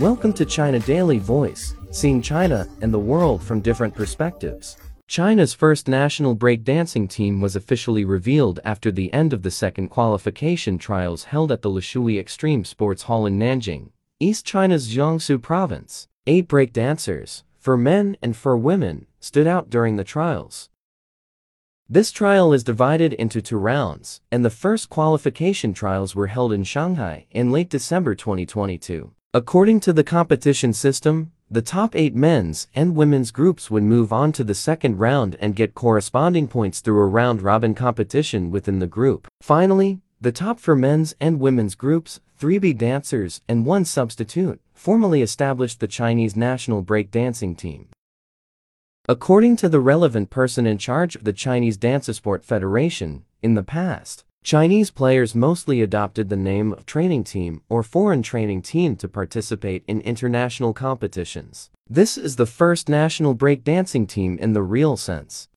Welcome to China Daily Voice, seeing China and the world from different perspectives. China's first national breakdancing team was officially revealed after the end of the second qualification trials held at the Lishui Extreme Sports Hall in Nanjing, East China's Jiangsu province. Eight breakdancers, four men and four women, stood out during the trials. This trial is divided into two rounds, and the first qualification trials were held in Shanghai in late December 2022. According to the competition system, the top eight men's and women's groups would move on to the second round and get corresponding points through a round-robin competition within the group. Finally, the top four men's and women's groups, 3B dancers and one substitute, formally established the Chinese national breakdancing team. According to the relevant person in charge of the Chinese Dance Sport Federation, in the past, Chinese players mostly adopted the name of training team or foreign training team to participate in international competitions. This is the first national breakdancing team in the real sense.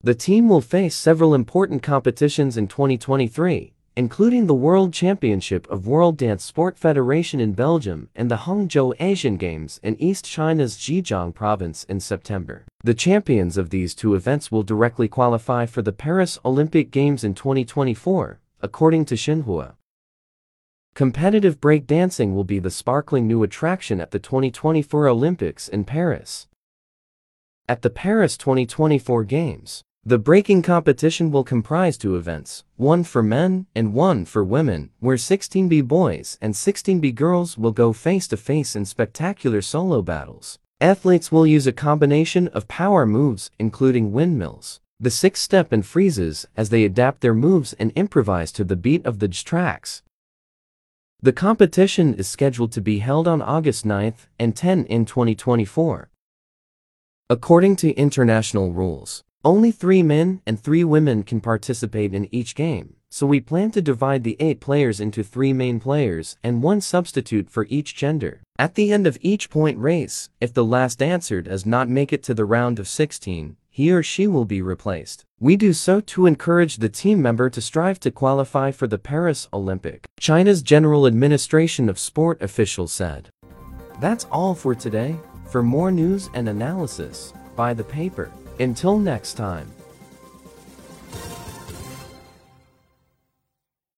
The team will face several important competitions in 2023, including the World Championship of World Dance Sport Federation in Belgium and the Hangzhou Asian Games in East China's Zhejiang province in September. The champions of these two events will directly qualify for the Paris Olympic Games in 2024, according to Xinhua. Competitive breakdancing will be the sparkling new attraction at the 2024 Olympics in Paris. At the Paris 2024 Games, the breaking competition will comprise two events, one for men and one for women, where 16B boys and 16B girls will go face-to-face in spectacular solo battles. Athletes will use a combination of power moves, including windmills, the six-step and freezes as they adapt their moves and improvise to the beat of the tracks. The competition is scheduled to be held on August 9th and 10 in 2024. According to international rules, only three men and three women can participate in each game, so we plan to divide the eight players into three main players and one substitute for each gender. At the end of each point race, if the last dancer does not make it to the round of 16, he or she will be replaced. We do so to encourage the team member to strive to qualify for the Paris Olympic. China's General Administration of Sport officials said. That's all for today. For more news and analysis, buy the paper. Until next time.